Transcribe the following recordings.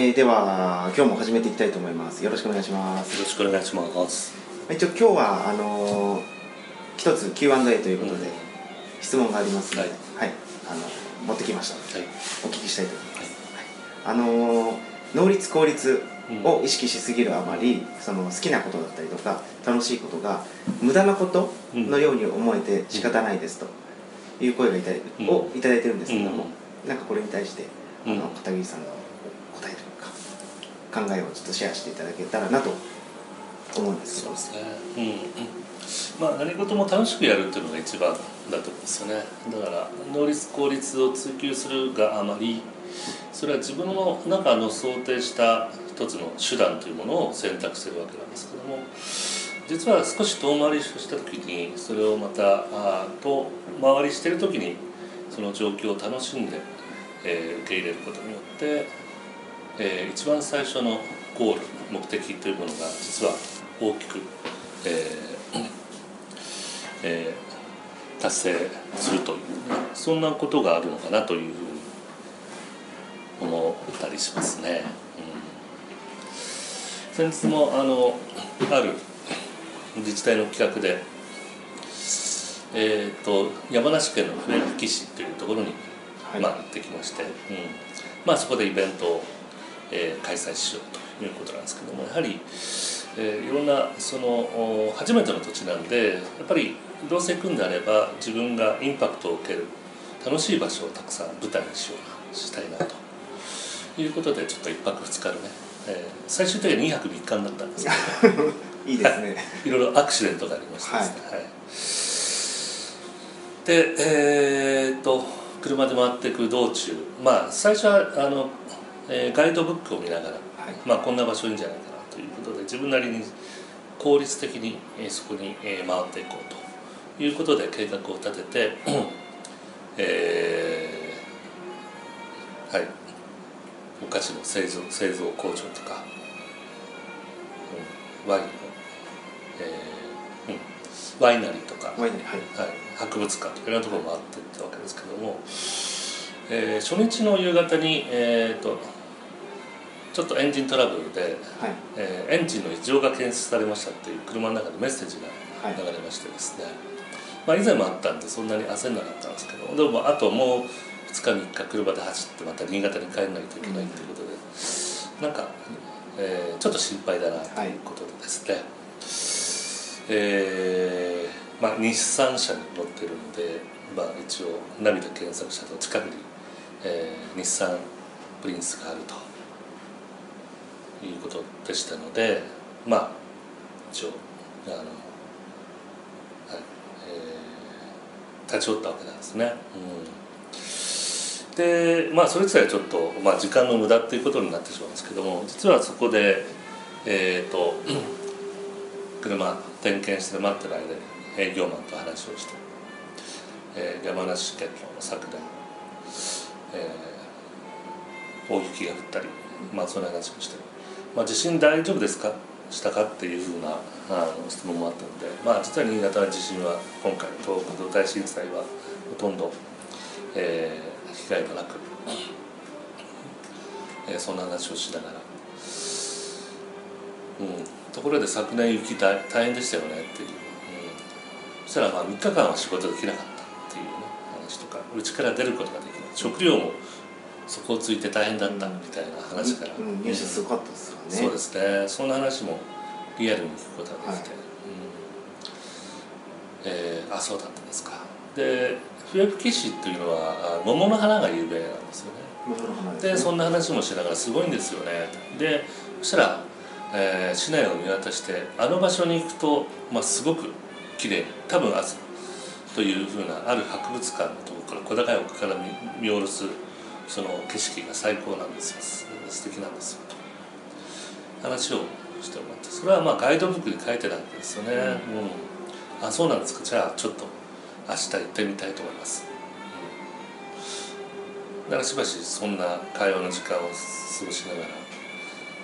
えー、では今日も始めていきたいと思います。よろしくお願いします。よろしくお願いします。一応今日はあのー、一つ Q&A ということで、質問がありますので、はい、はい、あの持ってきました。はい、お聞きしたいと思います、はい、あのー、能率効率を意識しすぎるあまり、その好きなことだったりとか楽しいことが無駄なことのように思えて仕方ないですという声がいたをいただいてるんですけども、なんかこれに対してあの片桐さんの答えというか考えをちょっとシェアしていただけたらなと思うんですそうですね、うんまあ、何事も楽しくやるっていうのが一番だと思うんですよね。だから能率効率を追求するがあまりそれは自分の中の想定した一つの手段というものを選択してるわけなんですけども実は少し遠回りした時にそれをまたあ遠回りしてる時にその状況を楽しんで、えー、受け入れることによって、えー、一番最初のゴール目的というものが実は大きく、えーえー、達成するという、ね、そんなことがあるのかなというふうに思ったりしますね。うん、先日もあのある自治体の企画で、えーと、山梨県の笛吹市というところに、まあ、行ってきまして、うん。まあ、そこでイベントを、えー、開催しようということなんですけどもやはり、えー、いろんなその初めての土地なんでやっぱりどうせ行くんであれば自分がインパクトを受ける楽しい場所をたくさん舞台にしようしたいなということでちょっと1泊2日のね、えー、最終的には2泊3日になったんですけど、ね、いいですね。いろいろアクシデントがありましてですね、はい、はい。でえー、っと車で回っていく道中まあ最初はあの、えー、ガイドブックを見ながら、はい、まあこんな場所いいんじゃないかなということで自分なりに効率的に、えー、そこに、えー、回っていこうということで計画を立ててえー、はい。お菓子の製造製造工場とか、うん、ワインの、えーうん、ワイナリーとか、博物館とかいろんなところ回っていったわけですけども、えー、初日の夕方に、えーと、ちょっとエンジントラブルで、はい、えー、エンジンの異常が検出されましたっていう車の中でメッセージが流れましてですね、はい、まあ、以前もあったんでそんなに焦んなかったんですけどでもあともう2日3日車で走ってまた新潟に帰らないといけないということで、うん、なんか、えー、ちょっと心配だなということでですね、はい、えー、まあ、日産車に乗ってるんで、まあ、一応涙検索者と近くに、えー、日産プリンスがあるということでしたのでまあ一応あの、はいえー、立ち寄ったわけなんですね。うんでまあそれ自体はちょっと、まあ、時間の無駄っていうことになってしまうんですけども実はそこでえっ、ー、と車点検して待ってる間に営業マンと話をして、えー、山梨県の昨年、えー、大雪が降ったり、まあ、そんな話をして、まあ、地震大丈夫ですか？したかっていうふうなあの質問もあったので、まあ、実は新潟は地震は今回東北大震災はほとんど、えー、被害もなく、えー、そんな話をしながら、ところで昨年雪大大変でしたよねっていう、うん、そしたらまあ3日間は仕事できなかったっていう、ね、話とか。うちから出ることができない。食料も底をついて大変だったみたいな話から、うん、ニュースすごかったですよね。そうですね。そんな話もリアルに聞くことができて、はい、うん。えー、あそうだったんですか。で笛吹市っていうのは桃の花が有名なんですよね。で、ね、そんな話もしながらすごいんですよね。でそしたら、えー、市内を見渡してあの場所に行くと、まあ、すごく綺麗多分あというふうなある博物館のところから小高い奥から見下ろすその景色が最高なんですよ。素敵なんですよ。話をしてもらってそれはまあガイドブックに書いてたんですよね、うん、あそうなんですか。じゃあちょっと明日行ってみたいと思います、うん、だからしばしそんな会話の時間を過ごしながら、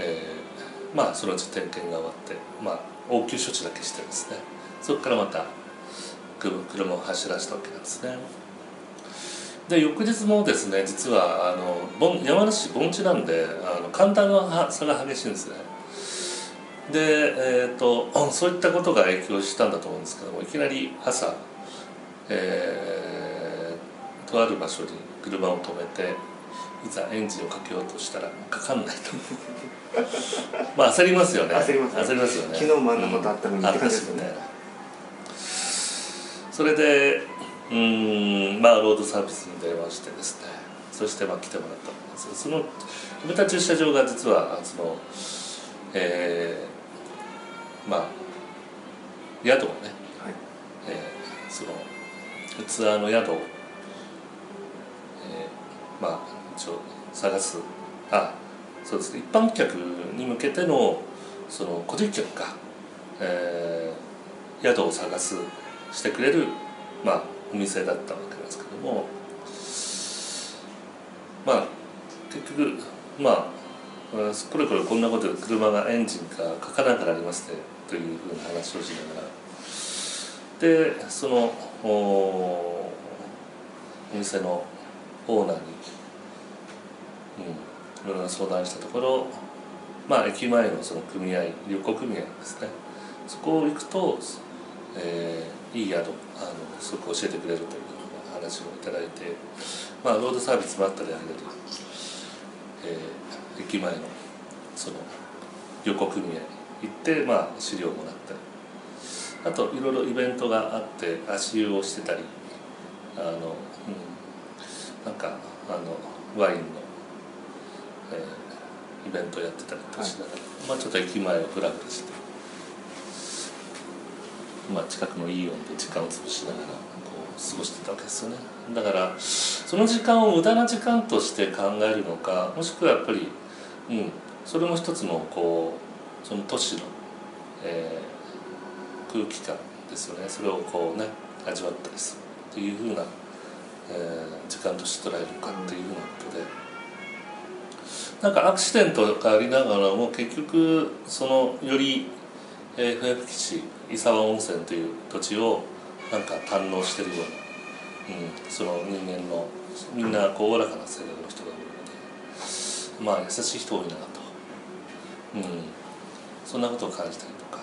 えー、まあそのうち点検が終わってまあ応急処置だけしてですね。そこからまた車を走らせたわけなんですね。で翌日もですね実はあの山梨盆地なんであの寒暖の差が激しいんですね。で、えーと、そういったことが影響したんだと思うんですけどもいきなり朝、えー、とある場所に車を止めていざエンジンをかけようとしたらかかんないとまあ焦りますよね。焦ります、ね、焦りますよね。昨日もあんなことあったのに、って感じですよね。それでうんまあロードサービスに電話してですね。そしてまあ来てもらったんです。その埋めた駐車場が実はそのえー、まあ宿をね、はい。えー、そのツアーの宿を、えー、まあ一応探す。あそうですね。一般客に向けてのその個人客か、えー、宿を探すしてくれるまあお店だったわけですけども。まあ結局まあこれこれこんなことで車がエンジンがかからなくなりますねというふうな話をしながら。でそのお店のオーナーに、いろいろ相談したところまあ駅前のその組合旅行組合ですね。そこを行くと、えー、いい宿あのすごく教えてくれるという話をいただいて、まあ、ロードサービスもあったりあげる、えー、駅前のその旅行組合行って、まあ、資料もらったりあといろいろイベントがあって足湯をしてたりあの、うん、なんかあのワインの、えー、イベントやってたりとしながら、はい、まあ、ちょっと駅前をフラフラして。まあ、近くのいい温で時間を潰しながらこう過ごしてたわけですよね。だからその時間を無駄な時間として考えるのかもしくはやっぱり、うん、それも一つのこうその都市の、えー、空気感ですよね。それをこうね味わったりするっていうふうな、えー、時間として捉えるかっていうふうなことで。なんかアクシデントがありながらも結局そのよりえー、笛吹市伊沢温泉という土地をなんか堪能してるような、うん、その人間のみんなこうおおらかな性格の人が多いのでまあ優しい人多いなと、うん、そんなことを感じたりとか。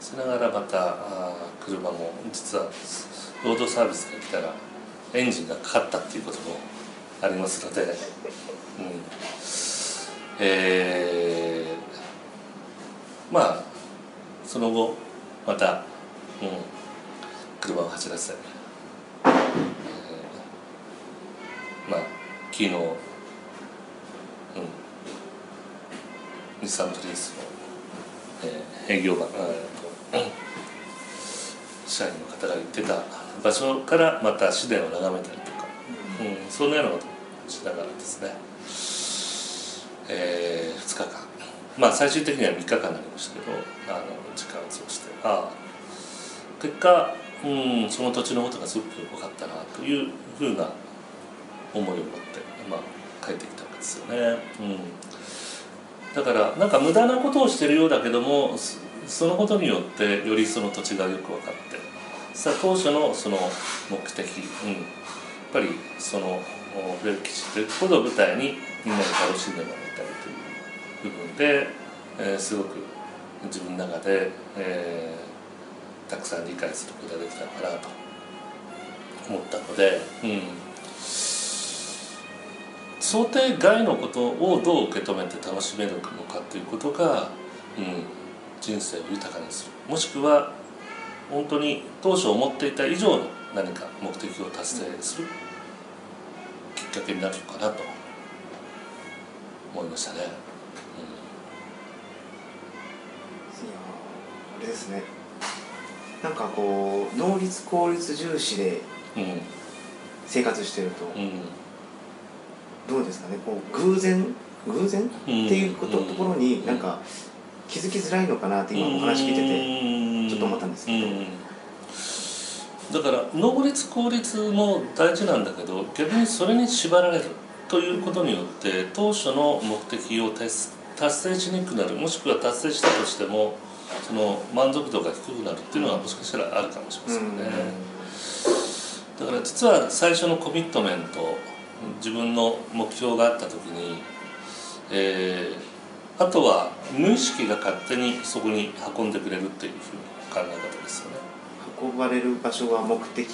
しながらまたあ車も実はロードサービスが来たらエンジンがかかったっていうこともありますので、えー、まあその後また、うん、車を走らせ、えー、まあ昨日、うん、日産プリンスの、えー、営業マン、えー、社員の方が言ってた場所からまた市電を眺めたりとか、うん、そんなようなことをしながらですね、えー、2日間。まあ最終的には3日間になりましたけどあの時間を過ごしてあ結果うんその土地のことがすごく良かったなというふうな思いを持って、まあ、帰ってきたわけですよね。うん、だからなんか無駄なことをしてるようだけどもそのことによってよりその土地がよく分かってさあ当初のその目的、うん、やっぱりそのフレル基地ということを舞台にみんなに楽しんでもらう。で、えー、すごく自分の中で、えー、たくさん理解することができたのかなと思ったので、うん、想定外のことをどう受け止めて楽しめるのかということが、うん、人生を豊かにするもしくは本当に当初思っていた以上の何か目的を達成するきっかけになるのかなと思いましたね。れですね。なんかこう能率効率重視で生活してると、うん、どうですかね。こう偶然偶然、っていうこと、ところになんか気づきづらいのかなって今お話聞いててちょっと思ったんですけど、だから能率効率も大事なんだけど逆にそれに縛られるということによって当初の目的を達成しにくくなる。もしくは達成したとしてもその満足度が低くなるっていうのはもしかしたらあるかもしれませんね。だから実は最初のコミットメント自分の目標があった時に、えー、あとは無意識が勝手にそこに運んでくれるっていうふうな考え方ですよね。運ばれる場所は目的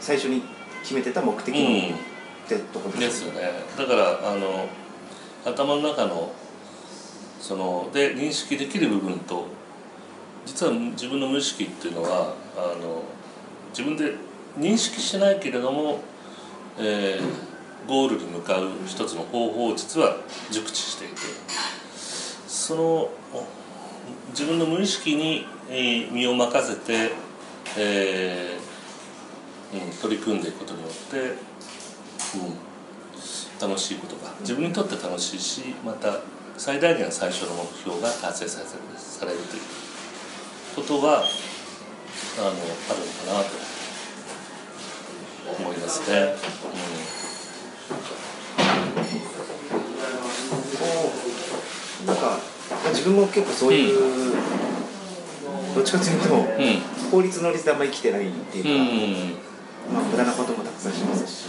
最初に決めてた目的の、うん、ってとこですよね。だからあの頭の中のそので認識できる部分と実は自分の無意識っていうのはあの自分で認識しないけれども、えー、ゴールに向かう一つの方法を実は熟知していてその自分の無意識に身を任せて、えーうん、取り組んでいくことによって、うん、楽しいことが自分にとって楽しいしまた最大限最初の目標が達成されされるということはあのあるのかなと思いますね。うん、なんか自分も結構そういう、うん、どっちかというと、うん、法律の律であんまり生きてないっていうか、うん。まあ、無駄なこともたくさんしますし、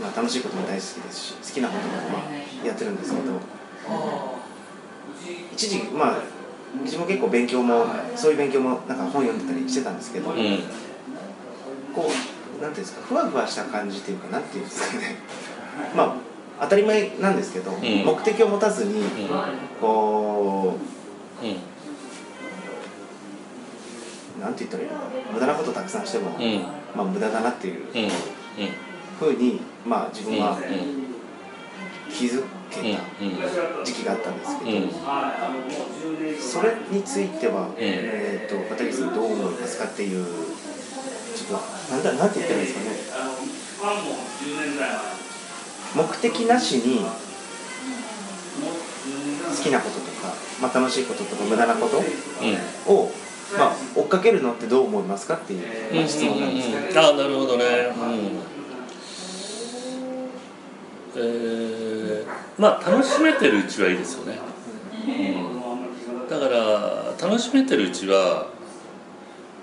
まあ、楽しいことも大好きですし好きなこともまあやってるんですけど一時まあ自分も結構勉強もそういう勉強もなんか本読んでたりしてたんですけど、こうなんていうんですかふわふわした感じっていうかなんていうんですかね。まあ当たり前なんですけど、うん、目的を持たずに、うん、こう、うん、なんて言ったらいいのか無駄なことたくさんしても、まあ無駄だなっていうふうに、まあ、自分は気づけた時期があったんですけど、それについては、えーと、片桐さんどう思いますかっていうちょっとなんだなんて言ったらいいですかね。目的なしに好きなこととか、まあ、楽しいこととか無駄なことを、うん、まあ、追っかけるのってどう思いますかっていう、質問なんですけど、うん。うん、あなるほどね、うん、えー、まあ楽しめてるうちはいいですよね、うん、だから楽しめてるうちは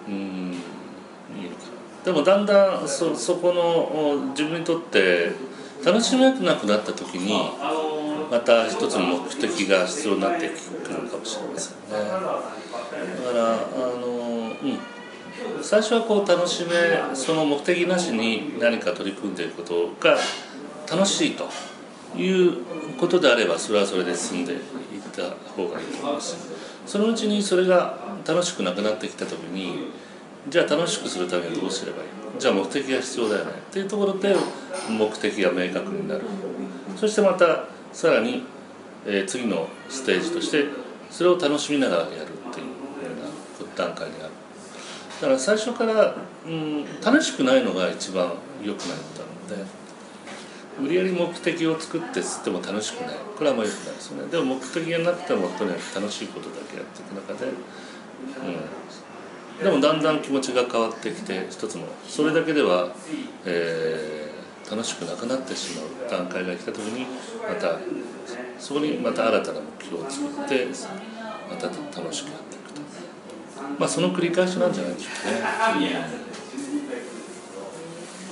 うんでもだんだんそそこの自分にとって楽しめなくなった時にまた一つの目的が必要になってくるかもしれませんね。だからあのうん。最初はこう楽しめその目的なしに何か取り組んでいることが楽しいと。いうことであればそれはそれで進んでいった方がいいと思います。そのうちにそれが楽しくなくなってきた時にじゃあ楽しくするためにどうすればいい？じゃあ目的が必要だよね。っていうところで目的が明確になる。そしてまたさらに、えー、次のステージとしてそれを楽しみながらやるっていうような段階にある。だから最初から、うん、楽しくないのが一番良くないことなので無理やり目的を作って吸っても楽しくない。これはあんまり良くないですね。でも目的がなくてもとにかく楽しいことだけやっていく中で、うん、でもだんだん気持ちが変わってきて一つのそれだけでは、えー、楽しくなくなってしまう段階が来た時にまたそこにまた新たな目標を作ってまた楽しくやっていくと。まあその繰り返しなんじゃないでしょうかね、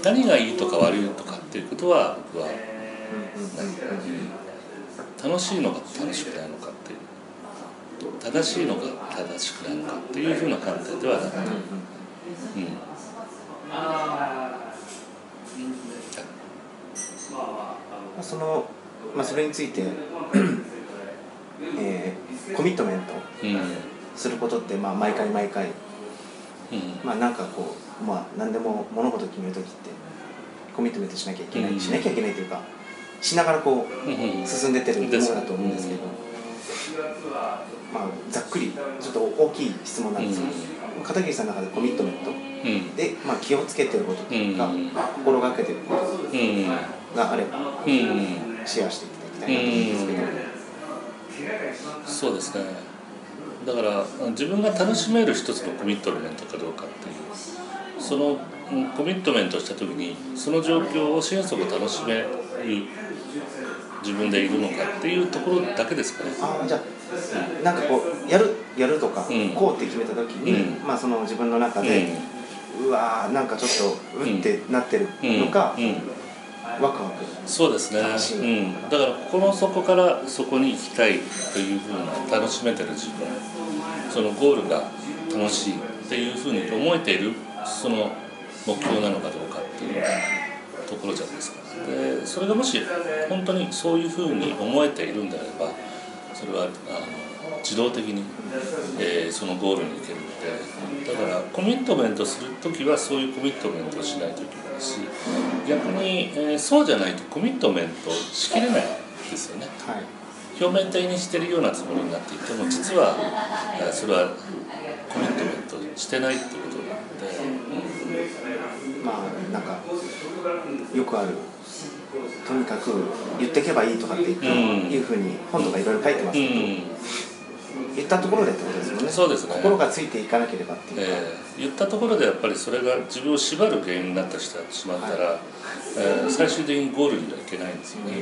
何がいいとか悪いとかっていうことは僕は、楽しいのか楽しくないのかっていう正しいのか正しくないのかっていうふうな観点ではなくて、うん、その、まあ、それについて、えー、コミットメントすることって、まあ、毎回毎回、うん、まあなんかこう、まあ、何でも物事を決める時ってコミットメントしなきゃいけない、うん、しなきゃいけないというかしながらこう進んでってるものだと思うんですけど。まあ、ざっくりちょっと大きい質問なんですけど、うん、片桐さんの中でコミットメントで、まあ、気をつけてることとか、心がけてることがあれば、シェアしていただきたいなと思うんですけど、そうですね。だから自分が楽しめる一つのコミットメントかどうかっていうそのコミットメントした時にその状況を心底楽しめる自分でいるのかっていうところだけですかね。あじゃあ、うん、なんかこうやるやるとか、うん、こうって決めた時に、うん、まあその自分の中で、うわーなんかちょっとうってなってるのか、ワクワク。そうですね、うん、だから心の底からそこに行きたいというふうな楽しめてる自分。そのゴールが楽しいっていうふうに思えているその目標なのかどうかっていうところじゃないですか。でそれがもし本当にそういうふうに思えているんであればそれはあの自動的に、えーそのゴールに行けるのでだからコミットメントする時はそういうコミットメントをしないといけないし逆に、えーそうじゃないとコミットメントしきれないですよね。はい。表面的にしてるようなつもりになっていても実はえーそれはコミットメントしてないっていうまあなんかよくあるとにかく言ってけばいいとかっていう,、うん。いうふうに本とかいろいろ書いてますうけど、ん。言ったところでってことですよね。そうですね。心がついていかなければっていうか、えー言ったところでやっぱりそれが自分を縛る原因になってしまったら、えー最終的にゴールにはいけないんですよね。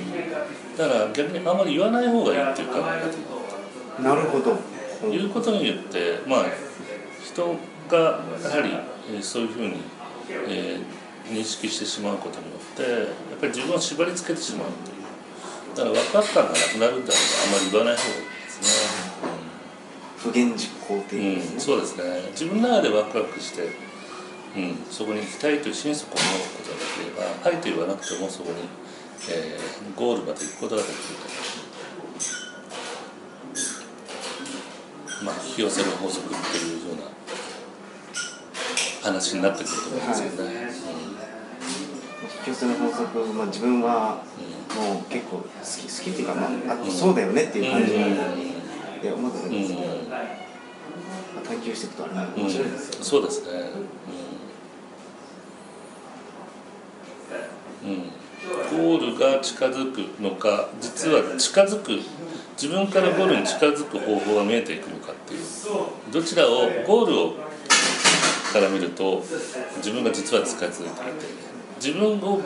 だから逆にあまり言わない方がいいっていう考え方なるほど、うん。いうことによってまあ人がやはりえーそういうふうに、えー認識してしまうことによってやっぱり自分を縛り付けてしまうという。だからワクワク感がなくなるんだらあまり言わない方がいいですね。不言実行っていう。うん、そうですね。自分の中でワクワクして、うん、そこに行きたいという心底思うことができればはいと言わなくてもそこに、えーゴールまで行くことができると。まあ引き寄せる法則っていうような話になってくると思うん。ですよね、引き寄せの法則、まあ、自分はもう結構好き好きっていうか、まあ、あそうだよねっていう感じで思ってるん。ですけど、まあ探求していくとあれ面白いですよ、うん、そうですねうん、うん。ゴールが近づくのか実は近づく自分からゴールに近づく方法が見えてくるかっていうどちらをゴールをから見ると自分が実は近づいていて自分を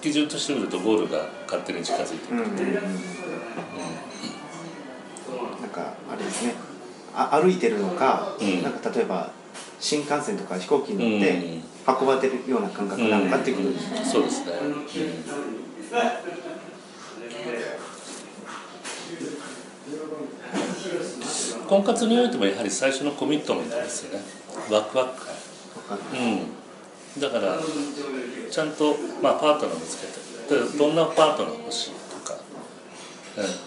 基準として見るとゴールが勝手に近づいていうんうんうん。うん。なんかあれですね。あ歩いてるのか、うん。なんか例えば新幹線とか飛行機に乗ってうん。運ばれてるような感覚なのかっていうことですね、そうですね、婚活においてもやはり最初のコミットメントですよね。ワクワク感うん。だからちゃんと、まあ、パートナーを見つけてどんなパートナー欲しいとか、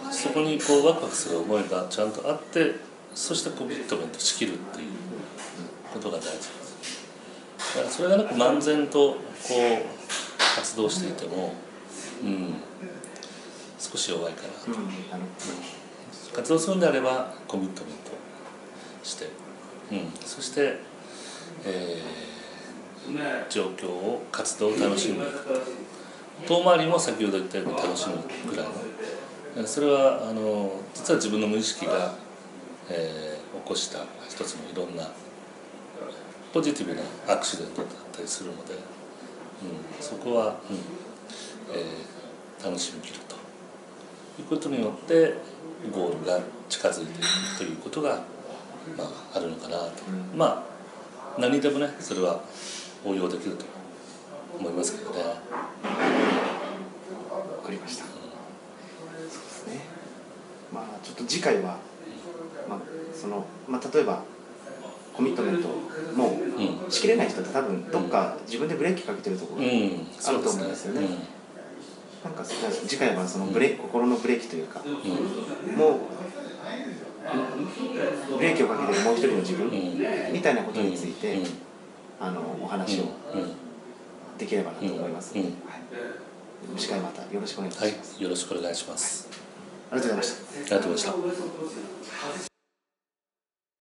うん、そこにこうワクワクする思いがちゃんとあってそしてコミットメントしきるっていうことが大事です。だからそれがなく漫然とこう活動していても、うん、少し弱いかなうん。活動するんであればコミットメントして、うん、そして、え状況を活動を楽しんでいく遠回りも先ほど言ったように楽しむぐらいの。それはあの実は自分の無意識が、えー起こした一つのいろんなポジティブなアクシデントだったりするので、うん、そこは、うんえー楽しみきると。いうことによってゴールが近づいていくということが、まあ、あるのかなと、うん。まあ何でもねそれは応用できると思いますけどね。わかりました、そうですね。まあちょっと次回は、まあそのまあ、例えばコミットメントもうん。しきれない人って多分どっか自分でブレーキかけてるところが、うん、あると思うんですよね。なんか次回はそのブレ、心のブレーキというかもうブレーキをかけてるもう一人の自分うん。みたいなことについて、うんあのお話をうんできればなと思います。ので、うん。はい、次回またよろしくお願いします、い、よろしくお願いします。ありがとうございました。ありがとうございました。